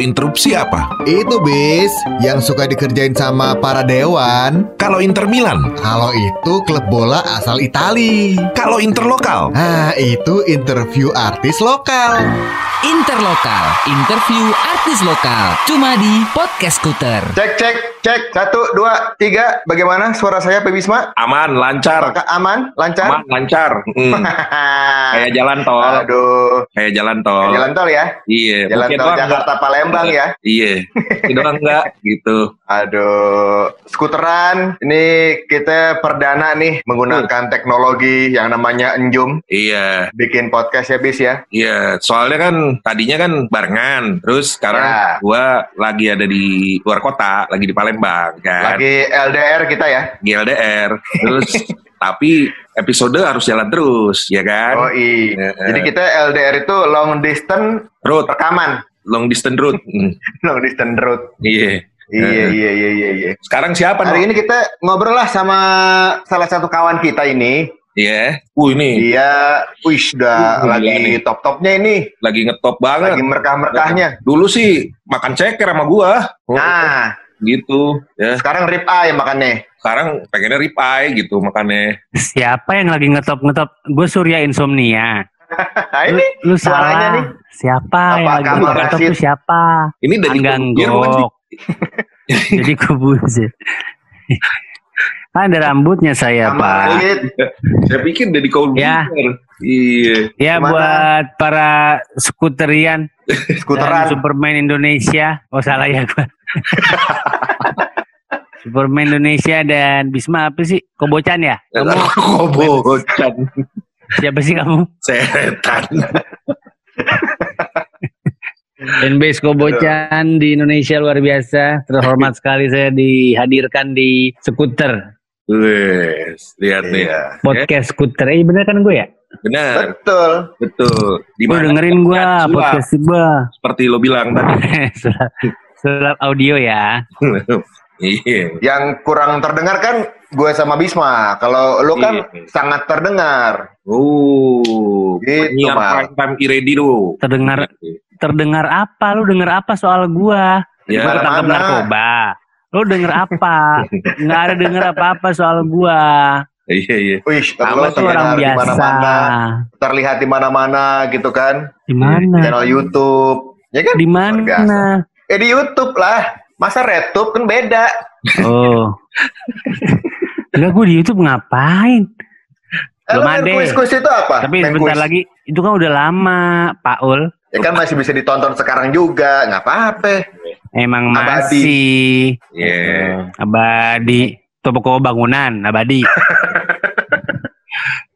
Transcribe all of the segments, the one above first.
Kalau interupsi apa? Itu bis yang suka dikerjain sama para dewan. Kalau Inter Milan? Kalau itu klub bola asal Itali. Kalau interlokal? Nah, itu interview artis lokal. Interlokal, interview artis lokal, cuma di Podcast Skuter. Cek cek cek satu dua tiga bagaimana suara saya Pak Bisma? Aman, lancar. Apakah aman lancar? Aman, lancar. Hmm. Kayak jalan tol. Aduh, Kayak jalan tol. jalan tol ya? Iya. Jalan Bukit tol Jakarta Palembang ya? enggak. Iya. Itu doang enggak gitu. Aduh, skuteran ini kita perdana nih menggunakan teknologi yang namanya Enjum Iya. bikin podcast ya bis ya. Iya, soalnya kan tadinya kan barengan, terus sekarang Ya. gua lagi ada di luar kota, lagi di Palembang kan, Lagi LDR kita ya. GLDR, terus tapi episode harus jalan terus, ya kan? Oh iya. Ya. Jadi kita LDR itu long distance Road, rekaman. Long distance road. Hmm, Long distance road. Iya. Iya iya iya iya iya. Sekarang siapa Hari nih? ini kita ngobrol lah sama salah satu kawan kita ini. Iya. Uh ini Dia, wih, udah Uh, lagi nih. top-topnya ini, lagi ngetop banget. lagi merkah-merkahnya. Dulu sih makan ceker sama gua. Nah, gitu ya. sekarang rib eye makannya. Sekarang pengennya rib eye gitu makannya. Siapa yang lagi ngetop-ngetop? Gue Surya Insomnia. Nah Lu, ini lu suaranya salah. nih. Siapa Apa yang lagi Rashid? tuh siapa? Ini dari Anggang biar bukan sih? gok. Jadi kubus ya. Kan ada rambutnya saya, Kamal Pak. Saya pikir dari kau Ya. Iya. Ya buat para skuterian skuteran. Superman Indonesia. Oh salah ya gua. Superman Indonesia dan Bisma apa sih? Kobocan ya? Kamu Kobocan. siapa sih kamu? Setan. Fanbase Kobocan di Indonesia luar biasa. Terhormat sekali saya dihadirkan di skuter. Wes, lihat nih. Iya. Podcast skuter. Eh bener kan gue ya? Benar, Betul. betul. Di mana dengerin gue podcast gue. seperti lo bilang tadi. Sulap, sulap audio ya. Iya. Yang kurang terdengar kan gue sama Bisma. Kalau lu kan Iya. sangat terdengar. Oh, Gitu, prime time iredi lo. Terdengar terdengar apa? Lu denger apa soal gua? Ya, Gua ketangkep narkoba. Lu denger apa? Nggak ada denger apa-apa soal gua. Iya, iya. Wih, lu tuh orang biasa. mana-mana, terlihat di mana-mana gitu kan. Di mana? Channel YouTube. Ya kan? Di mana? Eh di YouTube lah. Masa RedTube kan beda. Oh. Enggak gue di YouTube ngapain? Belum ada. kuis-kuis itu apa? Tapi Main sebentar kuis. lagi itu kan udah lama, Paul. Ya kan masih bisa ditonton sekarang juga. Nggak apa-apa. Emang Abadi. masih Iya. abadi. Toko bangunan abadi.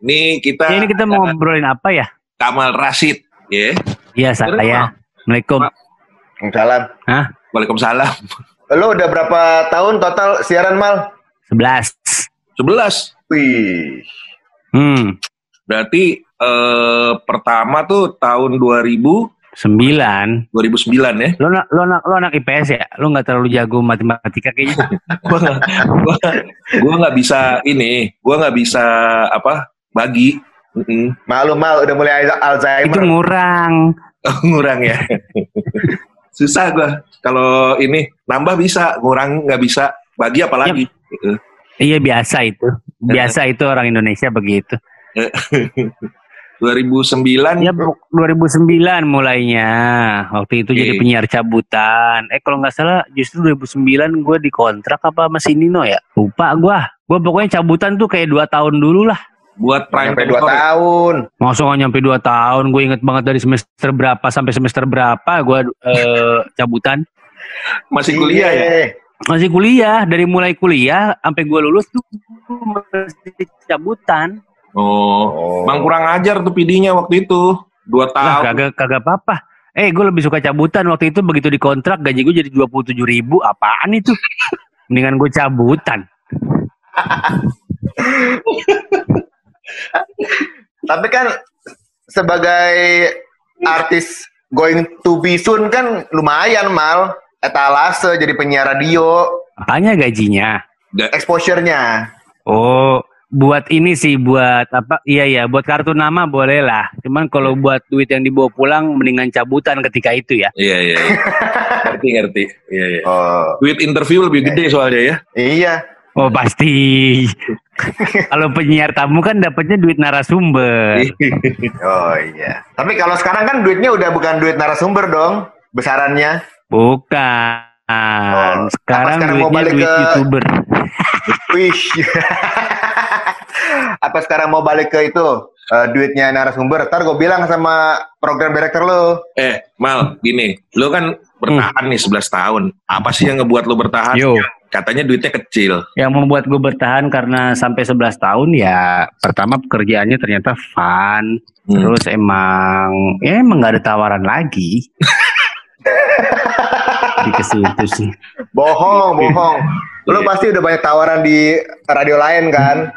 Nih kita Ya, ini kita mau ngobrolin apa ya? Kamal Rashid, ya. Iya saya. Assalamualaikum. Salam. Hah? Waalaikumsalam. Lu udah berapa tahun total siaran mal? 11. 11. Wih. Hmm. Berarti eh pertama tuh tahun 2000 9. 2009 ya. Lo anak, lo anak, lo anak IPS ya? Lo nggak terlalu jago matematika kayaknya. gua nggak gua, gua nggak bisa ini, gua nggak bisa apa bagi Mm-mm. Malu mal udah mulai Itu Alzheimer. ngurang. ngurang ya. Susah gua kalau ini nambah bisa, ngurang nggak bisa, bagi apalagi. Gitu. Iya biasa itu. Biasa itu orang Indonesia begitu. 2009 Ya bu- 2009 mulainya. Waktu itu jadi Oke. penyiar cabutan. Eh kalau nggak salah justru 2009 gue dikontrak apa sama si Nino ya? Lupa gue. Gue pokoknya cabutan tuh kayak dua tahun dulu lah. buat prime Sampai time 2 sore. tahun. Masa nggak nyampe 2 tahun, gue inget banget dari semester berapa sampai semester berapa gue eh, cabutan. masih kuliah ya. Masih kuliah, dari mulai kuliah sampai gue lulus tuh masih cabutan. Oh, Bang kurang ajar tuh PD-nya waktu itu. Dua tahun. kagak kagak apa-apa. Eh gue lebih suka cabutan waktu itu begitu dikontrak gaji gue jadi 27 ribu apaan itu? Mendingan gue cabutan. Tapi kan sebagai artis going to be soon kan lumayan mal etalase jadi penyiar radio Apanya gajinya? exposure-nya Oh buat ini sih buat apa? Iya ya, buat kartu nama boleh lah. Cuman kalau buat duit yang dibawa pulang mendingan cabutan ketika itu ya. Iya iya. iya. ngerti ngerti. Iya iya. Oh, Duit interview lebih gede soalnya ya. iya. Oh pasti. kalau penyiar tamu kan dapatnya duit narasumber. Oh iya. Tapi kalau sekarang kan duitnya udah bukan duit narasumber dong, besarannya. Bukan. Oh, sekarang, apa sekarang mau balik duit ke- youtuber. Wih. Apa sekarang mau balik ke itu eh, duitnya narasumber? Ntar gue bilang sama program director lo. Eh, Mal, gini, lu kan bertahan nih 11 tahun. Apa sih yang ngebuat lu bertahan? Yo. Katanya duitnya kecil. Yang membuat gue bertahan karena sampai 11 tahun ya pertama pekerjaannya ternyata fun. Hmm. Terus emang ya emang nggak ada tawaran lagi. Di ke situ sih. Bohong, bohong. Lo pasti udah banyak tawaran di radio lain kan?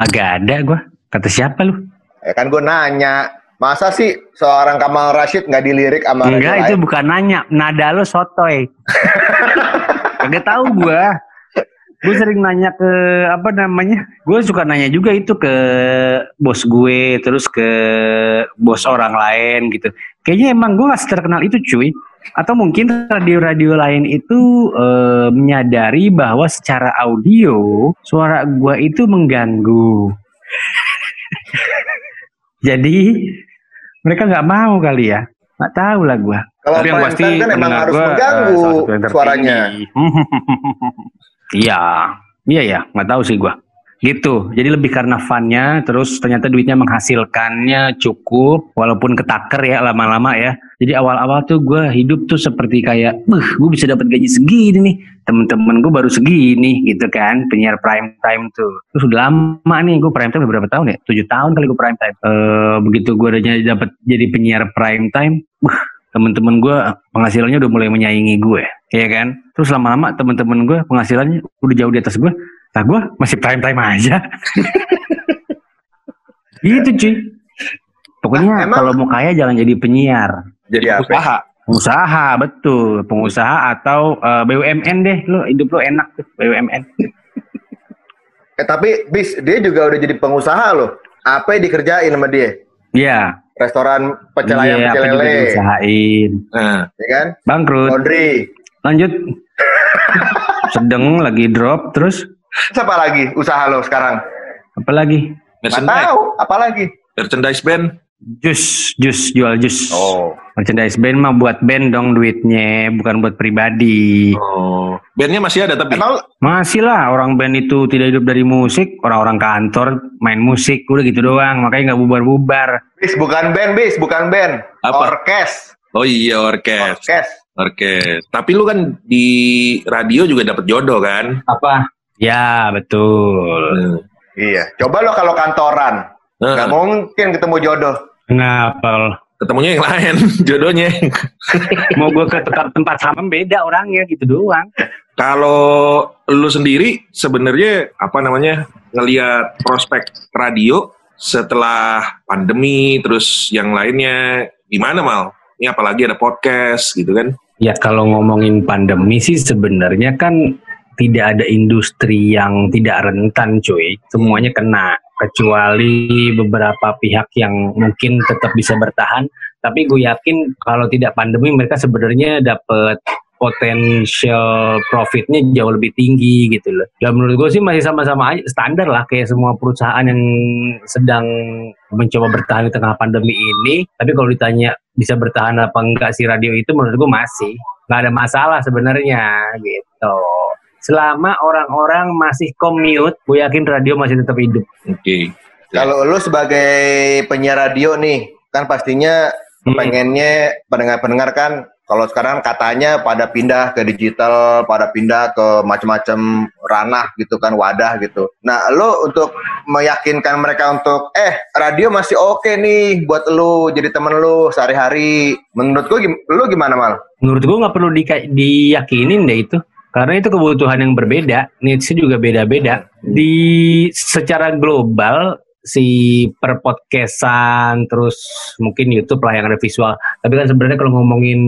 Agak ada gue. Kata siapa lu? Ya kan gue nanya. Masa sih seorang Kamal Rashid nggak dilirik sama radio Enggak itu lain? bukan nanya. Nada lu sotoy. Kagak tahu gue. Gue sering nanya ke apa namanya? Gue suka nanya juga itu ke bos gue, terus ke bos orang lain gitu. Kayaknya emang gue gak terkenal itu cuy. Atau mungkin radio-radio lain itu eh, menyadari bahwa secara audio suara gue itu mengganggu. Jadi mereka nggak mau kali ya. Nggak tahu lah gue. Kalau Tapi yang pasti kan emang harus gua, mengganggu tertinggi. suaranya. iya, iya ya, nggak tahu sih gua. Gitu. Jadi lebih karena funnya, terus ternyata duitnya menghasilkannya cukup, walaupun ketaker ya lama-lama ya. Jadi awal-awal tuh gua hidup tuh seperti kayak, beh, gue bisa dapat gaji segini nih. Temen-temen gue baru segini gitu kan, penyiar prime time tuh. Terus udah lama nih gue prime time berapa tahun ya? Tujuh tahun kali gue prime time. Eh begitu gue udah dapat jadi penyiar prime time, beh, temen-temen gue penghasilannya udah mulai menyaingi gue, ya kan? Terus lama-lama temen-temen gue penghasilannya udah jauh di atas gue, nah gue masih prime time aja. gitu cuy. Pokoknya Ah, emang- kalau mau kaya jangan jadi penyiar, Jadi Iya, usaha. pengusaha betul, pengusaha atau eh, BUMN deh, lo hidup lo enak tuh BUMN. Eh tapi bis dia juga udah jadi pengusaha loh. Apa yang dikerjain sama dia? Iya, Restoran pecel ayam iya, pecel lele, diusahain. Nah, ya kan? Bangkrut, Laundry. lanjut. Sedang lagi drop, terus Siapa lagi usaha lo sekarang? apa lagi? Nggak tahu, apa lagi? merchandise band. Jus, jus, jual jus. Oh. Merchandise band mah buat band dong duitnya, bukan buat pribadi. Oh, bandnya masih ada tapi. Emang Masih lah orang band itu tidak hidup dari musik, orang-orang kantor main musik, udah gitu doang, makanya nggak bubar-bubar. bis bukan band, bis bukan band. Apa? Orkes. Oh iya orkes, Orkes. orkes. Tapi lu kan di radio juga dapat jodoh kan? Apa? Ya betul. Hmm. Iya. Coba lo kalau kantoran, nggak mungkin ketemu jodoh. Kenapa? ketemunya yang lain, jodohnya. Mau gue ke tempat tempat sama beda orangnya gitu doang. Kalau lu sendiri sebenarnya apa namanya ngelihat prospek radio setelah pandemi terus yang lainnya gimana mal? Ini apalagi ada podcast gitu kan? Ya kalau ngomongin pandemi sih sebenarnya kan tidak ada industri yang tidak rentan cuy. Semuanya kena kecuali beberapa pihak yang mungkin tetap bisa bertahan. Tapi gue yakin kalau tidak pandemi mereka sebenarnya dapat potential profitnya jauh lebih tinggi gitu loh. Ya menurut gue sih masih sama-sama standar lah kayak semua perusahaan yang sedang mencoba bertahan di tengah pandemi ini. Tapi kalau ditanya bisa bertahan apa enggak si radio itu menurut gue masih nggak ada masalah sebenarnya gitu. Selama orang-orang masih commute, gue yakin radio masih tetap hidup. Oke. Kalau lo sebagai penyiar radio nih, kan pastinya Hmm. pengennya pendengar-pendengar kan kalau sekarang katanya pada pindah ke digital, pada pindah ke macam-macam ranah gitu kan, wadah gitu. Nah, lo untuk meyakinkan mereka untuk eh radio masih oke nih buat lo jadi temen lo sehari-hari. Menurut gue gim- lo gimana mal? Menurut gue nggak perlu dika- diyakinin deh itu. Karena itu kebutuhan yang berbeda, needs-nya juga beda-beda. Di secara global si per podcastan terus mungkin YouTube lah yang ada visual. Tapi kan sebenarnya kalau ngomongin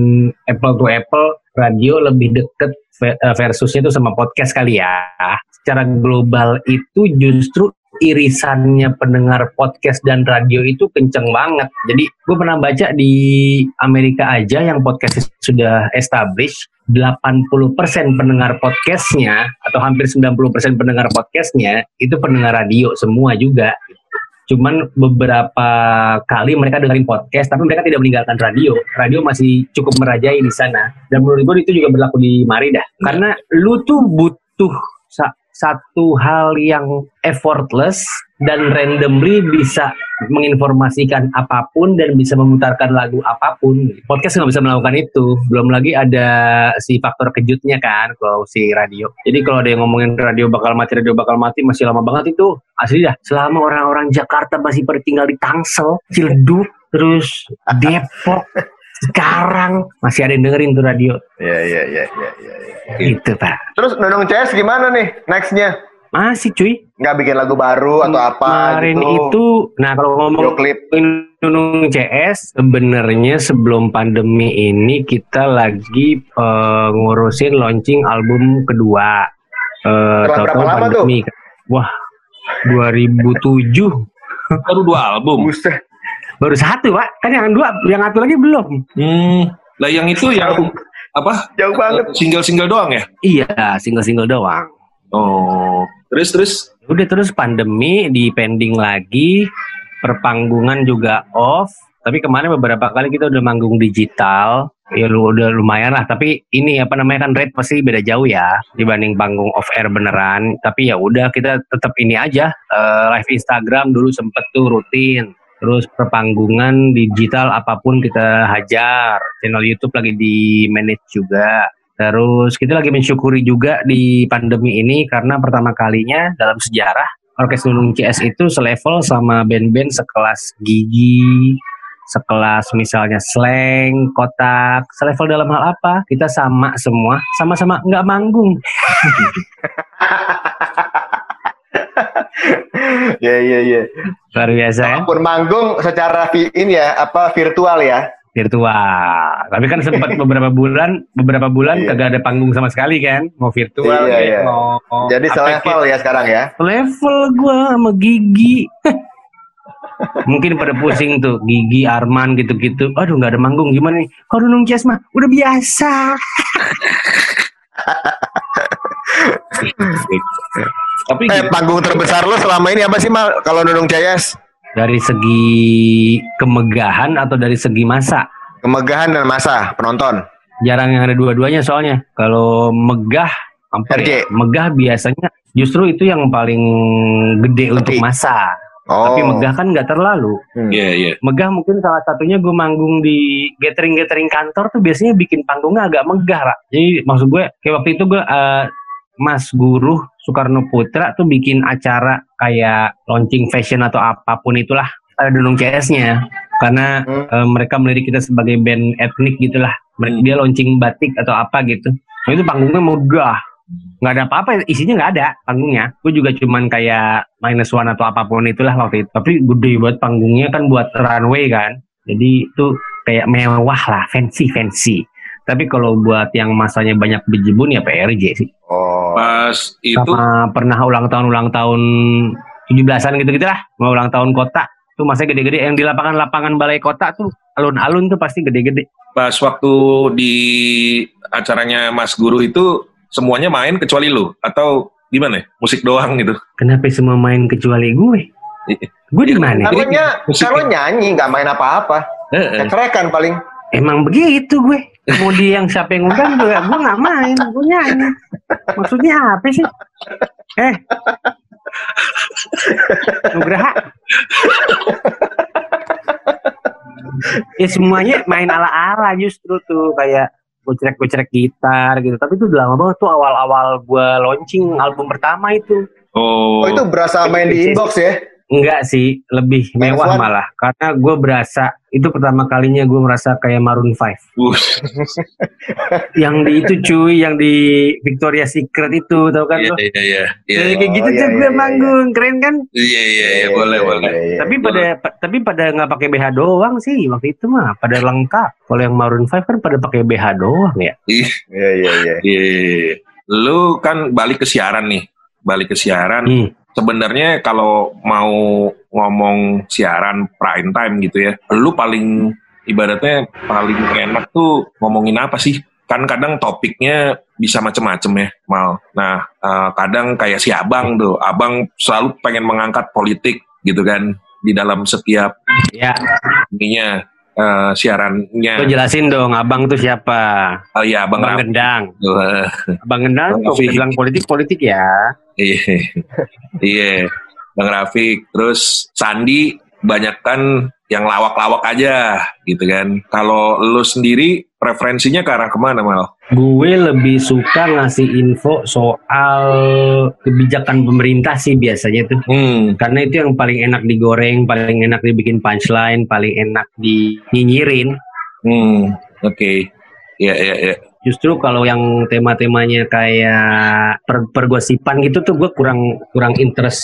apple to apple, radio lebih deket eh, versusnya itu sama podcast kali ya. Secara global itu justru irisannya pendengar podcast dan radio itu kenceng banget. Jadi gue pernah baca di Amerika aja yang podcast sudah established 80% pendengar podcastnya atau hampir 90% pendengar podcastnya itu pendengar radio semua juga. Cuman beberapa kali mereka dengerin podcast, tapi mereka tidak meninggalkan radio. Radio masih cukup merajai di sana. Dan menurut gue itu juga berlaku di Mari dah. Karena lu tuh butuh satu hal yang effortless dan randomly bisa menginformasikan apa pun dan bisa memutarkan lagu apa pun. Podcast nggak bisa melakukan itu. Belum lagi ada si faktor kejutnya kan kalau si radio. Jadi kalau ada yang ngomongin radio bakal mati, radio bakal mati masih lama banget itu. Asli dah. Selama orang-orang Jakarta masih pada tinggal di Tangsel, Ciledug, terus Depok, sekarang masih ada yang dengerin tuh radio. Iya iya iya iya iya. Gitu pak. Terus Nunung CS gimana nih nextnya? Masih cuy. Nggak bikin lagu baru atau apa Kemarin gitu? itu, nah kalau ngomong klip. Nunung CS sebenarnya sebelum pandemi ini kita lagi eh, ngurusin launching album kedua. Eh, Setelah berapa lama tuh? pandemi. Wah, 2007 Baru dua album. Buset. Baru satu pak. Kan yang dua, yang satu lagi belum. Hmm. Lah yang itu yang apa? Jauh banget. Single-single doang ya? Iya, single-single doang. Oh. Terus terus Udah terus pandemi di pending lagi, perpanggungan juga off. Tapi kemarin beberapa kali kita udah manggung digital, ya lu udah lumayan lah. Tapi ini apa namanya kan rate pasti beda jauh ya dibanding panggung off air beneran. Tapi ya udah kita tetap ini aja eh, live Instagram dulu sempet tuh rutin. Terus perpanggungan digital apa pun kita hajar. Channel YouTube lagi di manage juga. Terus kita lagi mensyukuri juga di pandemi ini karena pertama kalinya dalam sejarah Orkes Nunung CS itu selevel sama band-band sekelas Gigi, sekelas misalnya Slang, Kotak, selevel dalam hal apa? Kita sama semua, sama-sama nggak manggung. Iya iya iya. Luar biasa ya, Walaupun manggung secara ini ya apa virtual ya. virtual. Tapi kan sempat beberapa bulan, beberapa bulan Iya. kagak ada panggung sama sekali kan, mau virtual, Iya, kayak, iya. mau Jadi selevel ya sekarang ya. level gua sama Gigi. Mungkin pada pusing tuh Gigi, Arman gitu-gitu. Aduh nggak ada manggung gimana nih? Kalau Jazz mah udah biasa. tapi Eh gini, panggung terbesar lo selama ini apa sih mal kalau Nunung CS? Dari segi kemegahan atau dari segi masa? Kemegahan dan masa penonton. Jarang yang ada dua-duanya soalnya. Kalau megah, apa RJ. ya? Megah biasanya justru itu yang paling gede untuk masa. Oh. Tapi megah kan nggak terlalu. Hmm. Iya, iya. megah mungkin salah satunya gue manggung di gathering gathering kantor tuh biasanya bikin panggungnya agak megah Ra. jadi maksud gue kayak waktu itu gue eh, Mas Guru Soekarno Putra tuh bikin acara kayak launching fashion atau apa pun itulah ada Dunung CS-nya karena Hmm. eh, mereka melirik kita sebagai band etnik gitulah. Mereka Hmm. dia launching batik atau apa gitu. Nah, itu panggungnya megah. Nggak ada apa-apa isinya nggak ada panggungnya. Gue juga cuman kayak minus one atau apa pun itulah waktu itu. Tapi gede banget panggungnya kan buat runway kan. Jadi itu kayak mewah lah fancy fancy tapi kalau buat yang masanya banyak bejibun ya PRJ sih Oh. Pas itu sama pernah ulang tahun ulang tahun 17-an gitu gitu lah mau ulang tahun kota tuh masanya gede-gede yang di lapangan-lapangan balai kota tuh alun-alun tuh pasti gede-gede pas waktu di acaranya Mas Guru itu semuanya main kecuali lu atau gimana ya? Musik doang gitu. kenapa semua main kecuali gue gue di mana kalau nyanyi nggak main apa-apa. Heeh. Cekrekan paling. Emang begitu gue. Mau dia yang siapa yang undang juga gue nggak main, gue nyanyi. Maksudnya apa sih? Eh, Nugraha. ya semuanya main ala-ala justru tuh kayak gocrek-gocrek gitar gitu. Tapi itu udah lama banget tuh awal-awal gue launching album pertama itu. Oh, Oh, itu berasa main di inbox ya? Enggak sih, lebih mewah one. malah. Karena gue berasa, itu pertama kalinya gue merasa kayak Maroon 5. Bus. yang di itu cuy yang di Victoria Secret itu tau kan Iya, iya, iya. Iya, kayak gitu Oh, tuh iya, gue iya, manggung keren kan iya, iya, iya, boleh, boleh. iya. tapi pada pa- tapi pada nggak pakai BH doang sih waktu itu mah pada lengkap kalau yang Maroon 5 kan pada pakai BH doang ya Iya, Iya, iya, iya. iya, iya. Lu kan balik ke siaran nih. Balik ke siaran. hmm. Sebenarnya kalau mau ngomong siaran prime time gitu ya, lu paling ibaratnya paling enak tuh ngomongin apa sih? Kan kadang topiknya bisa macem-macem ya, mal. Nah, eh, kadang kayak si abang tuh, abang selalu pengen mengangkat politik gitu kan di dalam setiap Ya, ininya eh, siarannya. lo jelasin dong, abang tuh siapa? Oh iya, abang Abang. Gendang. eh. Abang Gendang kok bilang politik-politik ya. Iya, iya, Bang Rafiq. Terus Sandi banyak kan yang lawak-lawak aja gitu kan. Kalau lu sendiri preferensinya ke arah ke mana mal? Gue lebih suka ngasih info soal kebijakan pemerintah sih biasanya tuh. Hmm, Karena itu yang paling enak digoreng, paling enak dibikin punchline, paling enak dinyinyirin. hmm, oke. Iya, iya, iya. Justru kalau yang tema-temanya kayak per pergosipan gitu tuh gue kurang kurang interest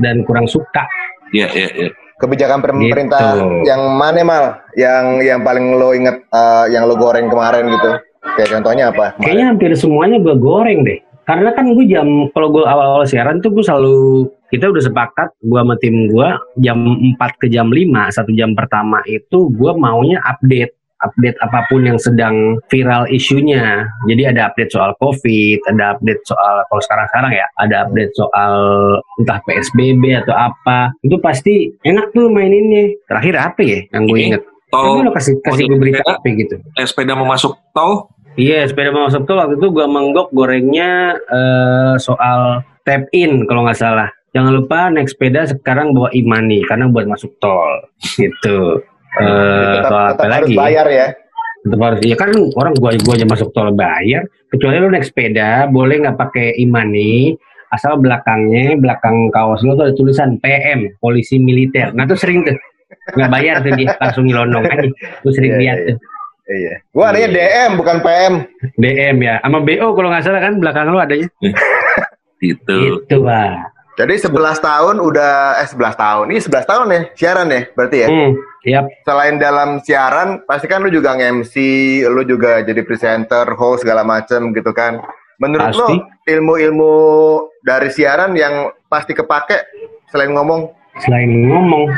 dan kurang suka. Iya, iya, iya. Kebijakan pemerintah Gitu. yang mana mal? Yang yang paling lo inget eh, yang lo goreng kemarin gitu? Kayak contohnya apa? Kayaknya hampir semuanya gue goreng deh. Karena kan gue jam kalau gue awal-awal siaran tuh gue selalu kita udah sepakat gue sama tim gue jam 4 ke jam 5 satu jam pertama itu gue maunya update update apa pun yang sedang viral isunya. Jadi ada update soal COVID, ada update soal kalau sekarang-sekarang ya, ada update soal entah PSBB atau apa. Itu pasti enak tuh maininnya. Terakhir apa ya yang gue inget? Tol, lo kasih kasih gue berita apa gitu? eh, sepeda mau masuk tol? Iya, sepeda mau masuk tol waktu itu gua menggok gorengnya eh, soal tap in kalau nggak salah. Jangan lupa naik sepeda sekarang bawa imani karena buat masuk tol gitu. Eh, tetap, soal tetap apa harus lagi? bayar ya. Tetap harus. Ya kan orang gua gua aja masuk tol bayar. Kecuali lu naik sepeda boleh nggak pakai imani asal belakangnya belakang kaos lu tuh ada tulisan PM polisi militer. Nah tuh sering tuh nggak bayar tuh dia langsung nyelonong aja. Tuh sering Iya, lihat iya. tuh. Iya. Gua adanya DM bukan PM. DM ya, sama BO kalau nggak salah kan belakang lu adanya. Gitu. Itu pak. Jadi 11 tahun udah eh 11 tahun. Ini 11 tahun ya siaran ya berarti ya. Hmm, yap. Selain dalam siaran, pasti kan lu juga nge-MC, lu juga jadi presenter, host segala macem gitu kan. Menurut Pasti. lo ilmu-ilmu dari siaran yang pasti kepake selain ngomong? Selain ngomong,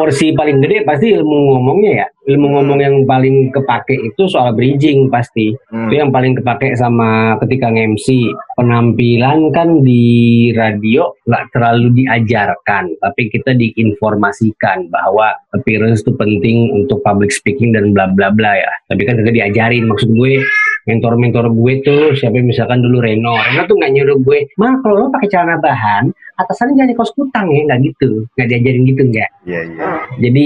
porsi paling gede pasti ilmu ngomongnya ya. Ilmu ngomong yang paling kepake itu soal bridging pasti. Hmm. Itu yang paling kepake sama ketika nge-MC. Penampilan kan di radio nggak terlalu diajarkan, tapi kita diinformasikan bahwa appearance itu penting untuk public speaking dan bla bla bla ya. Tapi kan kita diajarin, maksud gue mentor-mentor gue tuh siapa misalkan dulu Reno, Reno tuh nggak nyuruh gue, mah kalau lo pakai celana bahan, atasannya jangan kaos kutang ya, nggak gitu, nggak diajarin gitu nggak. Iya, iya. Jadi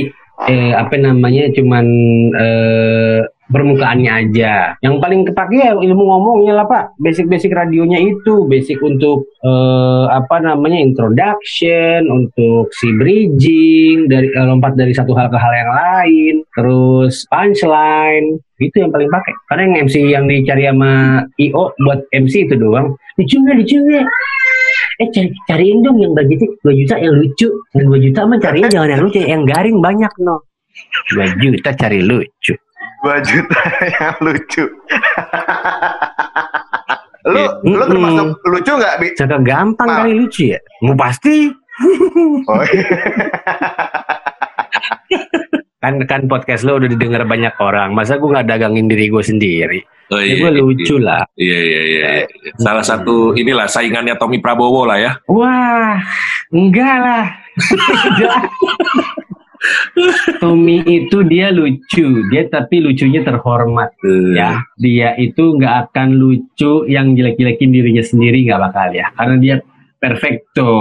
eh, apa namanya? Cuman eh, permukaannya aja. Yang paling kepake ya ilmu ngomongnya lah Pak. Basic-basic radionya itu, basic untuk eh, apa namanya introduction, untuk si bridging dari eh, lompat dari satu hal ke hal yang lain, terus punchline. Itu yang paling pakai. Karena yang MC yang dicari sama IO buat MC itu doang. Lucu nggak? Eh cari cariin dong yang budgetnya 2 juta yang lucu. Yang 2 juta mah cariin. Jangan yang lucu yang garing banyak no. 2 juta cari lucu 2 juta yang lucu. lu Iya. lu termasuk lucu nggak bi? Cakap gampang Mal. kali lucu ya mau pasti Oh, iya. kan kan podcast lo udah didengar banyak orang masa gue nggak dagangin diri gue sendiri Oh, ya gue lucu lah Iya, iya, iya. iya. Salah satu inilah saingannya Tommy Prabowo lah ya. wah enggak lah. Tommy itu dia lucu dia tapi lucunya terhormat Eh, ya dia itu nggak akan lucu yang jelek-jelekin dirinya sendiri nggak bakal ya karena dia perfecto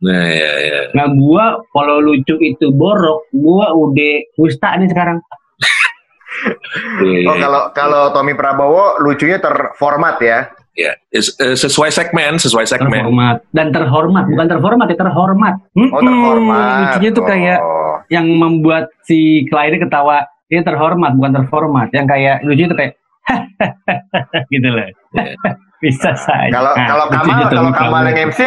Nah, ya, ya. nah gua kalau lucu itu borok gua udah kusta nih sekarang Iya, Oh iya. kalau kalau Tommy Prabowo lucunya terformat ya. Iya. Is- eh, sesuai segmen, sesuai segmen. terhormat dan terhormat bukan terhormat ya terhormat Oh Mm-mm. terhormat. lucunya tuh kayak Oh. yang membuat si kliennya ketawa ini terhormat bukan terformat yang kayak lucunya tuh kayak gitu loh Iya. bisa saja Kalau Nah, kalau lucunya Kamal kalau Kamal yang MC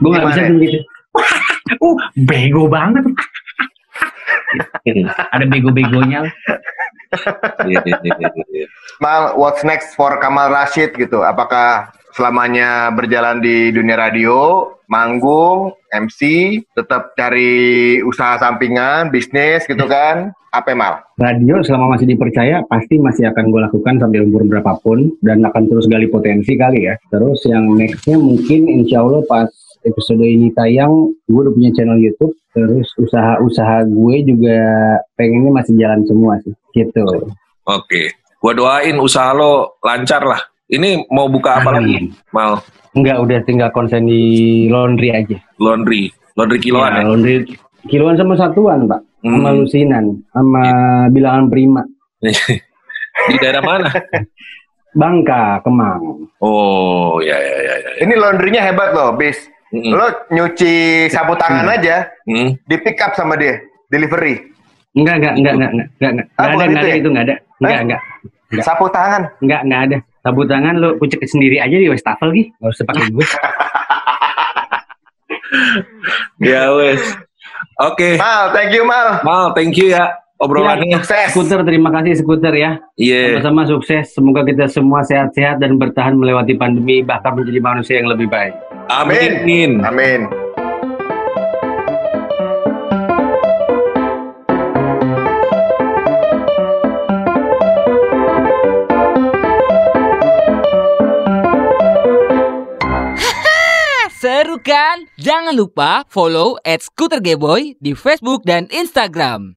gue nggak bisa gitu uh bego banget ada bego-begonya Iya, iya, iya. Mal, what's next for Kamal Rashid gitu? Apakah selamanya berjalan di dunia radio, manggung, MC, tetap cari usaha sampingan, bisnis gitu kan. Apa mal? Radio selama masih dipercaya pasti masih akan gue lakukan sampai umur berapapun dan akan terus gali potensi kali ya. Terus yang nextnya mungkin insya Allah pas episode ini tayang, gue udah punya channel YouTube. Terus usaha-usaha gue juga pengennya masih jalan semua sih, gitu. Oke. Gua doain usaha lo lancar lah. Ini mau buka apa lagi? Mal Enggak, udah tinggal konsen di laundry aja. laundry. Laundry kiloan Ya, ya? laundry kiloan sama satuan, Pak. Sama Hmm. lusinan, sama bilangan prima. Di daerah mana? Bangka, Kemang. Oh, ya ya ya ya. Ini laundrynya hebat loh, bis. Mm-mm. Lo nyuci sapu tangan aja, Hmm. di pick up sama dia, delivery. Enggak, enggak, enggak, enggak, enggak, enggak, enggak, Ah, enggak ada, enggak itu ada ya? itu, enggak ada. Enggak, Eh? enggak, Enggak. Sapu tangan. enggak, enggak ada. Sabu tangan lu kucek sendiri aja di wastafel Gi. Enggak usah pakai gue. Ya wes. Oke. Mal, thank you Mal. Mal, thank you ya obrolannya. Sukses. Skuter, terima kasih skuter ya. Iya. Sama-sama sukses. Semoga kita semua sehat-sehat dan bertahan melewati pandemi bahkan menjadi manusia yang lebih baik. Amin. Amin. Seru kan? Jangan lupa follow at Scooter Gayboy di Facebook dan Instagram.